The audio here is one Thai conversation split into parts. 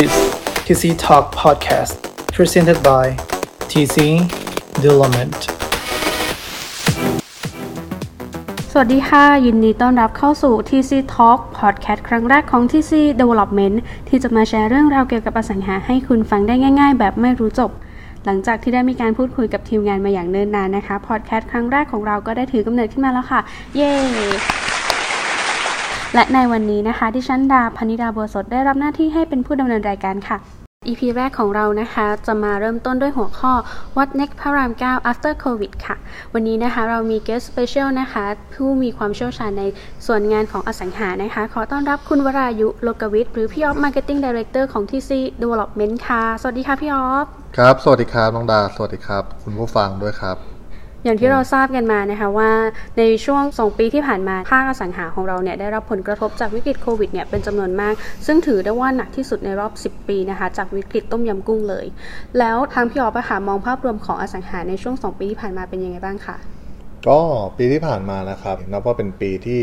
This TC Talk Podcast presented by TC Development สวัสดีค่ะ ยินดีต้อนรับเข้าสู่ TC Talk Podcast ครั้งแรกของ TC Development ที่จะมาแชร์เรื่องราวเกี่ยวกับอสังหาให้คุณฟังได้ง่าย ๆ แบบไม่รู้จบหลังจากที่ได้มีการพูดคุยกับทีมงานมาอย่างเนิ่นนานนะคะ พอดแคสต์ครั้งแรกของเราก็ได้ถือกำเนิดขึ้นมาแล้วค่ะ เย้ และในวันนี้นะคะดิฉันดาพนิดาบัวสดได้รับหน้าที่ให้เป็นผู้ดำเนินรายการค่ะ EP แรกของเรานะคะ จะมาเริ่มต้นด้วยหัวข้อ What Next พระราม 9 After COVID ค่ะ วันนี้นะคะเรามี guest special นะคะ ผู้มีความเชี่ยวชาญในส่วนงานของอสังหานะคะ ขอต้อนรับคุณวรายุโลกวิทย์หรือพี่ออฟ Marketing Director ของ TC Development ค่ะ สวัสดีค่ะพี่ออฟ ครับ สวัสดีครับน้องดา สวัสดีครับ คุณผู้ฟังด้วยครับ อย่างที่เราทราบกันมานะคะว่าในช่วง 2 ปีที่ผ่านมาภาคอสังหาของเราเนี่ยได้รับผลกระทบจากวิกฤตโควิดเนี่ยเป็นจำนวนมาก ซึ่งถือได้ว่าหนักที่สุดในรอบ 10 ปีนะคะจากวิกฤตต้มยำกุ้งเลย แล้วทางพี่ออฟอะค่ะมองภาพรวมของอสังหาในช่วง 2 ปีที่ผ่านมาเป็นยังไงบ้างคะก็ปีที่ผ่านมานะครับนับว่าเป็นปีที่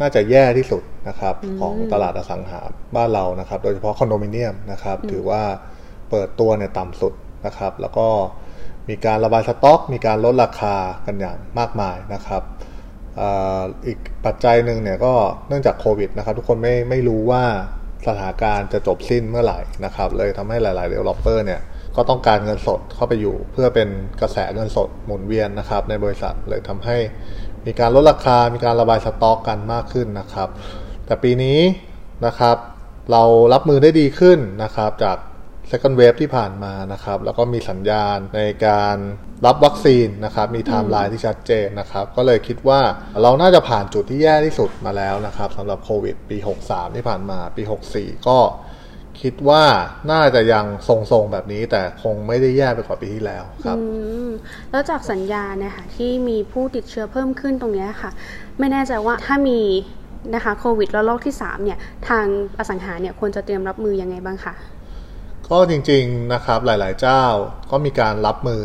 น่าจะแย่ที่สุดนะครับของตลาดอสังหาบ้านเรานะครับ โดยเฉพาะคอนโดมิเนียมนะครับ ถือว่าเปิดตัวเนี่ยต่ำสุดนะครับ แล้วก็ มีการระบายสต็อก มีการลดราคากันอย่างมากมายนะครับอีกปัจจัยหนึ่งเนี่ยก็เนื่องจากโควิดนะครับ ทุกคนไม่ไม่รู้ว่าสถานการณ์จะจบสิ้นเมื่อไหร่นะครับ เลยทำให้หลายๆ developer เนี่ยก็ต้องการเงินสดเข้าไปอยู่ เพื่อเป็นกระแสเงินสดหมุนเวียนนะครับ ในบริษัทเลยทำให้มีการลดราคา มีการระบายสต็อกกันมากขึ้นนะครับ แต่ปีนี้นะครับ เรารับมือได้ดีขึ้นนะครับ จาก second wave ที่ผ่านมานะครับ แล้วก็มีสัญญาณในการรับวัคซีนนะครับ มีไทม์ไลน์ที่ชัดเจนนะครับ ก็เลยคิดว่าเราน่าจะผ่านจุดที่แย่ที่สุดมาแล้วนะครับสำหรับโควิดปี 63 ที่ผ่านมาปี 64 ก็คิดว่าน่าจะยังทรงๆแบบนี้ แต่คงไม่ได้แย่ไปกว่าปีที่แล้วครับแล้วจากสัญญาณนะคะที่มีผู้ติดเชื้อเพิ่มขึ้นตรงนี้ค่ะ ไม่แน่ใจว่าถ้ามีนะคะโควิดแล้วโรคที่ 3 เนี่ย ทางอสังหาเนี่ยควรจะเตรียมรับมือยังไงบ้างคะ ก็จริงๆนะครับหลายๆเจ้าก็มีการรับมือ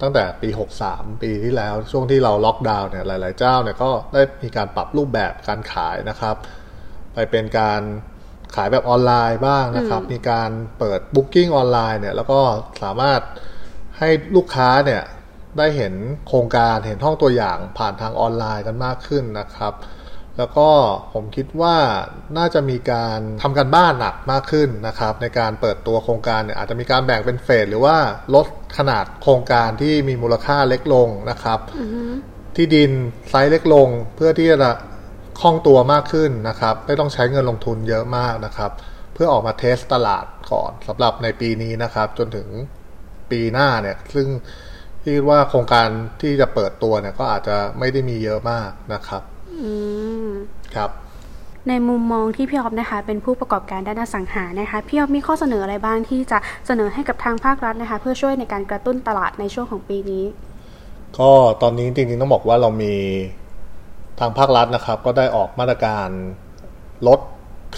ตั้งแต่ปี 63 ปีที่แล้วช่วงที่เราล็อกดาวน์เนี่ยหลาย ๆ เจ้าเนี่ยก็ได้มีการปรับรูปแบบการขายนะครับ ไปเป็นการขายแบบออนไลน์บ้างนะครับ มีการเปิดบุ๊กิ้งออนไลน์เนี่ยแล้วก็สามารถให้ลูกค้าเนี่ยได้เห็นโครงการเห็นห้องตัวอย่างผ่านทางออนไลน์กันมากขึ้นนะครับ แล้วก็ผมคิดว่าน่าจะมีการทำการบ้านหนักมากขึ้นนะครับ ในการเปิดตัวโครงการเนี่ยอาจจะมีการแบ่งเป็น phase หรือว่าลดขนาดโครงการที่มีมูลค่าเล็กลงนะครับ ที่ดินไซส์เล็กลงเพื่อที่จะคล่องตัวมากขึ้นนะครับ ไม่ต้องใช้เงินลงทุนเยอะมากนะครับ เพื่อออกมา test ตลาดก่อนสำหรับในปีนี้นะครับ จนถึงปีหน้าเนี่ย ซึ่งคิดว่าโครงการที่จะเปิดตัวเนี่ยก็อาจจะไม่ได้มีเยอะมากนะครับอืม ครับ ในมุมมองที่พี่ออฟนะคะ เป็นผู้ประกอบการด้านอสังหานะคะพี่ออฟมีข้อเสนออะไรบ้างที่จะเสนอให้กับทางภาครัฐนะคะ เพื่อช่วยในการกระตุ้นตลาดในช่วงของปีนี้ ก็ตอนนี้จริงๆต้องบอกว่าเรามีทางภาครัฐนะครับ ก็ได้ออกมาตรการลด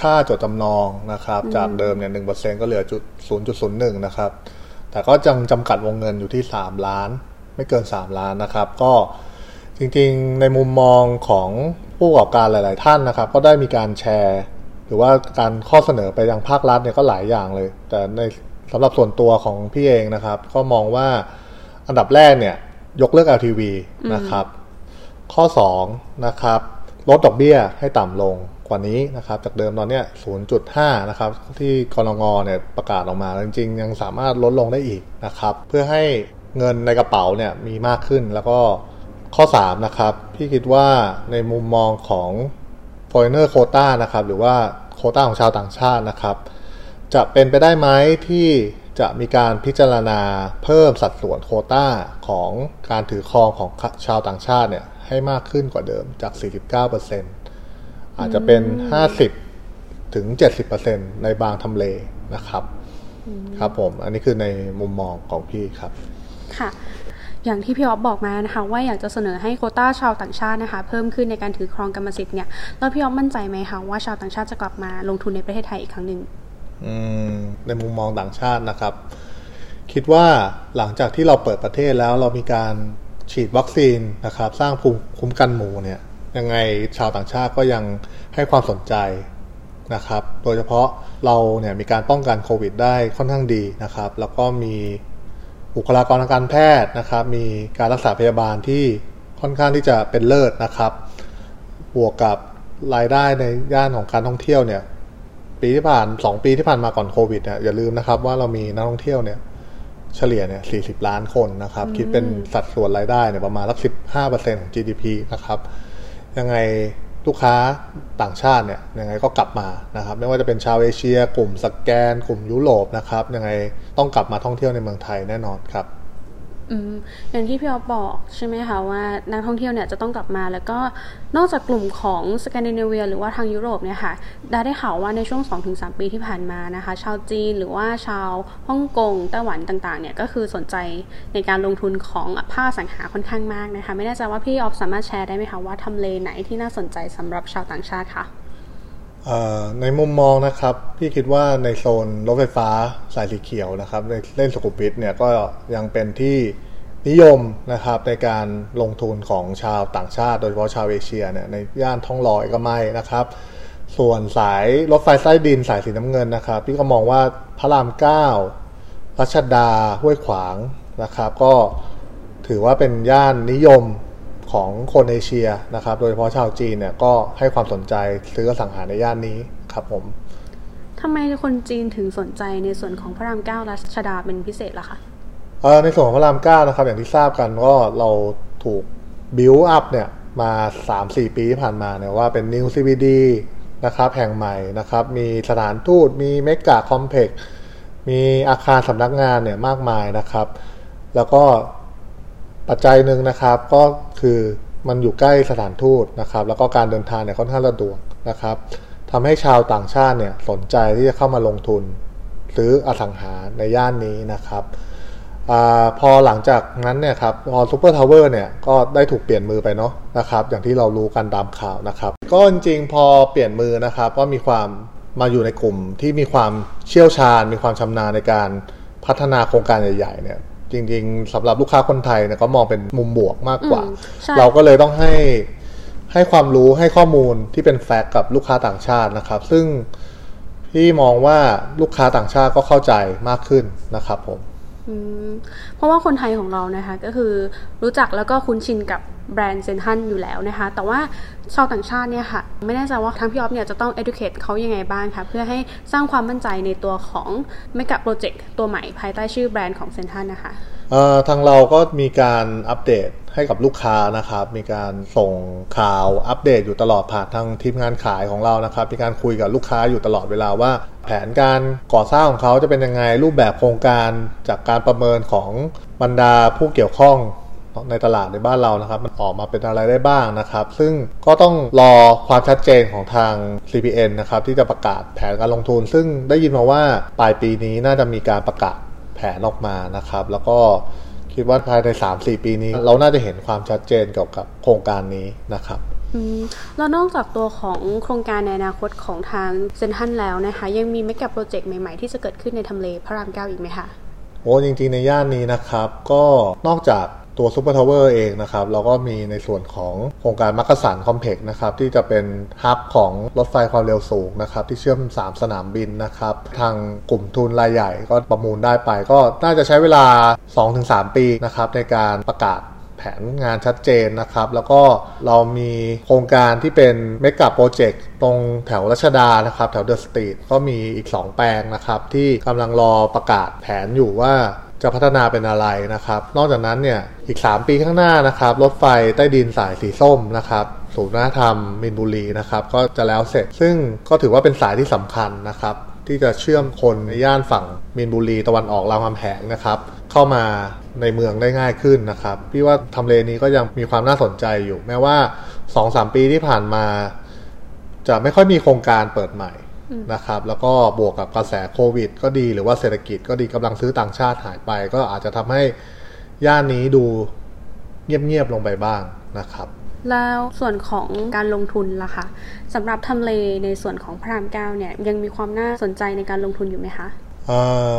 ค่าจดจำนองนะครับ จากเดิมเนี่ยหนึ่งเปอร์เซ็นก็เหลือจุดศูนย์จุดศูนย์หนึ่งนะครับ แต่ก็จังจำกัดวงเงินอยู่ที่สามล้าน ไม่เกินสามล้านนะครับ ก็ จริงๆ ในมุมมองของผู้ประกอบการหลาย ๆ ท่านนะครับ ก็ได้มีการแชร์ หรือว่าการข้อเสนอไปยังภาครัฐเนี่ยก็หลายอย่างเลย แต่ในสำหรับส่วนตัวของพี่เองนะครับ ก็มองว่าอันดับแรกเนี่ยยกเลิก LTV นะครับ ข้อ 2 นะครับ ลดดอกเบี้ยให้ต่ำลงกว่านี้นะครับ จากเดิมตอนเนี้ย0.5 นะครับ ที่กรงงเนี่ยประกาศออกมา จริง ๆ ยังสามารถลดลงได้อีกนะครับ เพื่อให้เงินในกระเป๋าเนี่ยมีมากขึ้นแล้วก็ ข้อ 3 นะครับ พี่คิดว่าในมุมมองของ foreigner quota นะครับ หรือว่าโคต้าของชาวต่างชาตินะครับ จะเป็นไปได้ไหมที่จะมีการพิจารณาเพิ่มสัดส่วนโคต้าของการถือครองของชาวต่างชาติเนี่ยให้มากขึ้นกว่าเดิมจาก 49%อาจจะเป็น 50 ถึง 70%ในบางทำเลนะครับ ครับผม อันนี้คือในมุมมองของพี่ครับ ค่ะ อย่างที่พี่ออฟบอกมานะคะว่าอยากจะเสนอให้โคต้าชาวต่างชาตินะคะ เพิ่มขึ้นในการถือครองกรรมสิทธิ์เนี่ยแล้วพี่ออฟมั่นใจไหมคะว่าชาวต่างชาติจะกลับมาลงทุนในประเทศไทยอีกครั้งหนึ่งในมุมมองต่างชาตินะครับ คิดว่าหลังจากที่เราเปิดประเทศแล้วเรามีการฉีดวัคซีนนะครับ สร้างภูมิคุ้มกันหมู่เนี่ยยังไงชาวต่างชาติก็ยังให้ความสนใจนะครับ โดยเฉพาะเราเนี่ยมีการป้องกันโควิดได้ค่อนข้างดีนะครับ แล้วก็มี บุคลากรทางการแพทย์นะครับ มีการรักษาพยาบาลที่ค่อนข้างที่จะเป็นเลิศนะครับ บวกกับรายได้ในย่านของการท่องเที่ยวเนี่ย ปีที่ผ่าน2ปีที่ผ่านมาก่อนโควิดเนี่ยอย่าลืมนะครับว่าเรามีนักท่องเที่ยวเนี่ย เฉลี่ยเนี่ย40ล้านคนนะครับ คิดเป็นสัดส่วนรายได้เนี่ยประมาณสัก15%ของ GDP นะครับ ยังไง ลูกค้าต่างชาติเนี่ยยังไงก็กลับมานะครับ ไม่ว่าจะเป็นชาวเอเชีย กลุ่มสแกน กลุ่มยุโรปนะครับยังไงต้องกลับมาท่องเที่ยวในเมืองไทยแน่นอนครับ อย่างที่พี่อ๊อฟบอกใช่ไหมคะว่านักท่องเที่ยวเนี่ยจะต้องกลับมาแล้วก็นอกจากกลุ่มของสแกนดิเนเวียหรือว่าทางยุโรปเนี่ยค่ะได้ได้ข่าวว่าในช่วง 2-3 ปีที่ผ่านมานะคะ ชาวจีนหรือว่าชาวฮ่องกงไต้หวันต่างๆเนี่ยก็คือสนใจในการลงทุนของภาคสังหาค่อนข้างมากนะคะ ไม่แน่ใจว่าพี่ออฟสามารถแชร์ได้ไหมคะว่าทำเลไหนที่น่าสนใจสำหรับชาวต่างชาติคะ ในมุมมองนะครับ พี่คิดว่าในโซนรถไฟฟ้าสายสีเขียวนะครับในเล่นสุขุมวิทเนี่ยก็ยังเป็นที่นิยมนะครับในการลงทุนของชาวต่างชาติ โดยเฉพาะชาวเอเชียเนี่ยในย่านท้องหล่อเอกมัยนะครับ ส่วนสายรถไฟใต้ดินสายสีน้ำเงินนะครับ พี่ก็มองว่าพระรามเก้ารัชดาห้วยขวางนะครับ ก็ถือว่าเป็นย่านนิยม ของคนเอเชียนะครับ โดยเฉพาะชาวจีนเนี่ยก็ให้ความสนใจซื้อสังหารในย่านนี้ครับผมทำไมคนจีนถึงสนใจในส่วนของพระรามเก้ารัชดาเป็นพิเศษล่ะคะเออในส่วนของพระรามเก้านะครับ อย่างที่ทราบกันก็เราถูกบิวอัพเนี่ยมา 3-4 ปีที่ผ่านมาเนี่ยว่าเป็น New CBD นะครับแห่งใหม่นะครับมีสถานทูตมี mega complex มีอาคารสำนักงานเนี่ยมากมายนะครับ แล้วก็ ปัจจัยหนึ่งนะครับก็คือมันอยู่ใกล้สถานทูตนะครับ แล้วก็การเดินทางเนี่ยค่อนข้างสะดวกนะครับทำให้ชาวต่างชาติเนี่ยสนใจที่จะเข้ามาลงทุนซื้ออสังหาในย่านนี้นะครับพอหลังจากนั้นเนี่ยครับพอ Super Tower เนี่ยก็ได้ถูกเปลี่ยนมือไปเนาะนะครับ อย่างที่เรารู้กันตามข่าวนะครับ ก็จริงๆพอเปลี่ยนมือนะครับ ก็มีความมาอยู่ในกลุ่มที่มีความเชี่ยวชาญ มีความชำนาญในการพัฒนาโครงการใหญ่ๆเนี่ย จริง ๆสำหรับลูกค้าคนไทยเนี่ยก็มองเป็นมุมบวกมากกว่าอืมใช่เราก็เลยต้องให้ให้ความรู้ให้ข้อมูลที่เป็น fact กับลูกค้าต่างชาตินะครับ ซึ่งพี่มองว่าลูกค้าต่างชาติก็เข้าใจมากขึ้นนะครับผมอืมเพราะว่าคนไทยของเรานะคะก็คือรู้จักแล้วก็คุ้นชินกับแบรนด์เซ็นทรัลอยู่แล้วนะคะ แต่ว่า ชาวต่างชาติเนี่ยค่ะ ไม่แน่ใจว่าทางพี่ออฟเนี่ยจะต้อง educate เขายังไงบ้างคะเพื่อให้สร้างความมั่นใจในตัวของเมกะโปรเจกต์ตัวใหม่ภายใต้ชื่อแบรนด์ของเซ็นทรัลนะคะทางเราก็มีการอัปเดตให้กับลูกค้านะครับ มีการส่งข่าวอัปเดตอยู่ตลอดผ่านทางทีมงานขายของเรานะครับ มีการคุยกับลูกค้าอยู่ตลอดเวลาว่า แผนการก่อสร้างของเขาจะเป็นยังไงรูปแบบโครงการจากการประเมินของบรรดาผู้เกี่ยวข้อง ในตลาดในบ้านเรานะครับ มันออกมาเป็นอะไรได้บ้างนะครับ ซึ่งก็ต้องรอความชัดเจนของทาง CPN นะครับที่จะประกาศแผนการลงทุน ซึ่งได้ยินมาว่าปลายปีนี้น่าจะมีการประกาศแผนออกมานะครับ แล้วก็คิดว่าภายใน 3-4 ปีนี้ เราน่าจะเห็นความชัดเจนเกี่ยวกับโครงการนี้นะครับอืมแล้วนอกจากตัวของโครงการในอนาคตของทางเซ็นทรัลแล้วนะคะ ยังมีเมกะโปรเจกต์ใหม่ ๆ ที่จะเกิดขึ้นในทำเลพระรามเก้าอีกไหมคะโอ้จริงๆในย่านนี้นะครับ ก็นอกจาก ตัว Super Tower เองนะครับเราก็มีในส่วนของโครงการมักกะสันคอมเพล็กซ์นะครับที่จะเป็น hub ของรถไฟความเร็วสูงนะครับที่เชื่อม 3 สนามบินนะครับทางกลุ่มทุนรายใหญ่ก็ประมูลได้ไป ก็น่าจะใช้เวลา 2-3 ปีนะครับในการประกาศแผนงานชัดเจนนะครับ แล้วก็เรามีโครงการที่เป็นเมกะโปรเจกต์ตรงแถวรัชดานะครับ แถวเดอะสตรีทก็มีอีก 2 แปลงนะครับ ที่กำลังรอประกาศแผนอยู่ว่า จะพัฒนาเป็นอะไรนะครับ นอกจากนั้นเนี่ยอีก 3 ปีข้างหน้านะครับ รถไฟใต้ดินสายสีส้มนะครับศูนย์วัฒนธรรมมินบุรีนะครับก็จะแล้วเสร็จ ซึ่งก็ถือว่าเป็นสายที่สำคัญนะครับที่จะเชื่อมคนในย่านฝั่งมีนบุรีตะวันออกรามคำแหงนะครับ เข้ามาในเมืองได้ง่ายขึ้นนะครับพี่ว่าทำเลนี้ก็ยังมีความน่าสนใจอยู่ แม้ว่า 2-3 ปีที่ผ่านมา จะไม่ค่อยมีโครงการเปิดใหม่ นะครับ แล้วก็บวกกับกระแสโควิด ก็ดีหรือว่าเศรษฐกิจก็ดีกำลังซื้อต่างชาติหายไป ก็อาจจะทำให้ย่านนี้ดูเงียบๆลงไปบ้างนะครับ แล้วส่วนของการลงทุนล่ะคะสำหรับทำเลในส่วนของพระรามเก้าเนี่ยยังมีความน่าสนใจในการลงทุนอยู่ไหมคะเอ่อ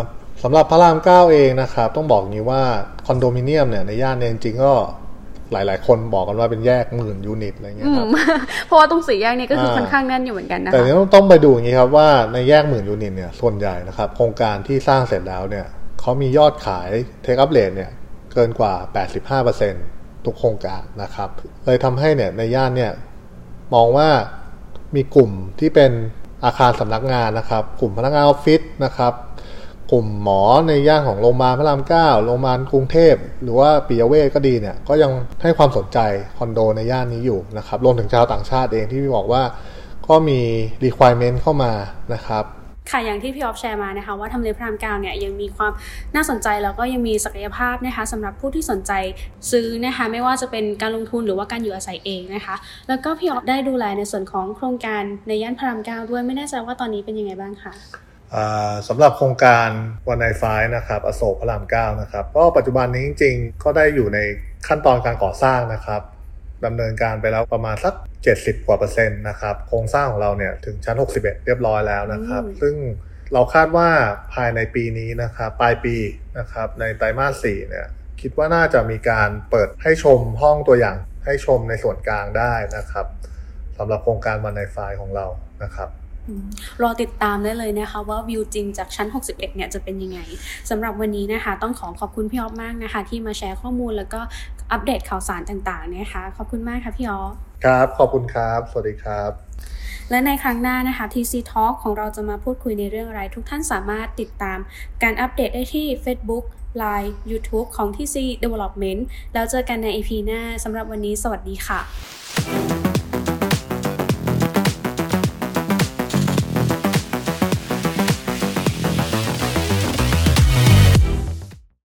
สำหรับพระรามเก้าเองนะครับ ต้องบอกอย่างนี้ว่าคอนโดมิเนียมเนี่ยในย่านเนี่ยจริงๆก็ หลาย ๆ คนบอกกันว่าเป็นแยกหมื่นยูนิตอะไรเงี้ยครับเพราะว่าตรงสี่แยกเนี่ยก็คือค่อนข้างแน่นอยู่เหมือนกันนะคะแต่นี้ต้องต้องไปดูอย่างนี้ครับว่าในแยกหมื่นยูนิตเนี่ยส่วนใหญ่นะครับโครงการที่สร้างเสร็จแล้วเนี่ยเขามียอดขายtake up rate เนี่ยเกินกว่า 85%ทุกโครงการนะครับ เลยทำให้เนี่ยในย่านเนี่ยมองว่ามีกลุ่มที่เป็นอาคารสำนักงานนะครับ กลุ่มพนักงานออฟฟิศนะครับ กลุ่มหมอในย่านของโรงพยาบาลพระรามเก้าโรงพยาบาลกรุงเทพ หรือว่าปิยะเวทก็ดีเนี่ย ก็ยังให้ความสนใจคอนโดในย่านนี้อยู่นะครับ รวมถึงชาวต่างชาติเองที่พี่บอกว่าก็มี requirement เข้ามานะครับค่ะอย่างที่พี่ออฟแชร์มานะคะว่าทำเลพระรามเก้าเนี่ยยังมีความน่าสนใจแล้วก็ยังมีศักยภาพนะคะสำหรับผู้ที่สนใจซื้อนะคะไม่ว่าจะเป็นการลงทุนหรือว่าการอยู่อาศัยเองนะคะแล้วก็พี่ออฟได้ดูแลในส่วนของโครงการในย่านพระรามเก้าด้วยไม่แน่ใจว่าตอนนี้เป็นยังไงบ้างคะ สำหรับโครงการวันไนไฟนะครับอโศกพระรามเก้านะครับก็ปัจจุบันนี้จริง ๆ ก็ได้อยู่ในขั้นตอนการก่อสร้างนะครับดำเนินการไปแล้วประมาณสัก 70 กว่าเปอร์เซ็นต์นะครับโครงสร้างของเราเนี่ยถึงชั้น 61 เรียบร้อยแล้วนะครับอืมซึ่งเราคาดว่าภายในปีนี้นะครับปลายปีนะครับในไตรมาส4เนี่ยคิดว่าน่าจะมีการเปิดให้ชมห้องตัวอย่างให้ชมในส่วนกลางได้นะครับสำหรับโครงการวันไนไฟของเรานะครับอืม รอติดตามได้เลยนะคะ ว่าวิวจริงจากชั้น 61 เนี่ยจะเป็นยังไงสำหรับวันนี้นะคะ ต้องขอขอบคุณพี่ออฟมากนะคะ ที่มาแชร์ข้อมูลแล้วก็อัปเดตข่าวสารต่างๆนะคะ ขอบคุณมากค่ะพี่ออฟครับ ขอบคุณครับ สวัสดีครับ และในครั้งหน้านะคะ TC Talk ของเราจะมาพูดคุยในเรื่องอะไร ทุกท่านสามารถติดตามการอัปเดตได้ที่ Facebook Line YouTube ของ TC Development แล้วเจอกันใน EP หน้าสำหรับวันนี้ สวัสดีค่ะ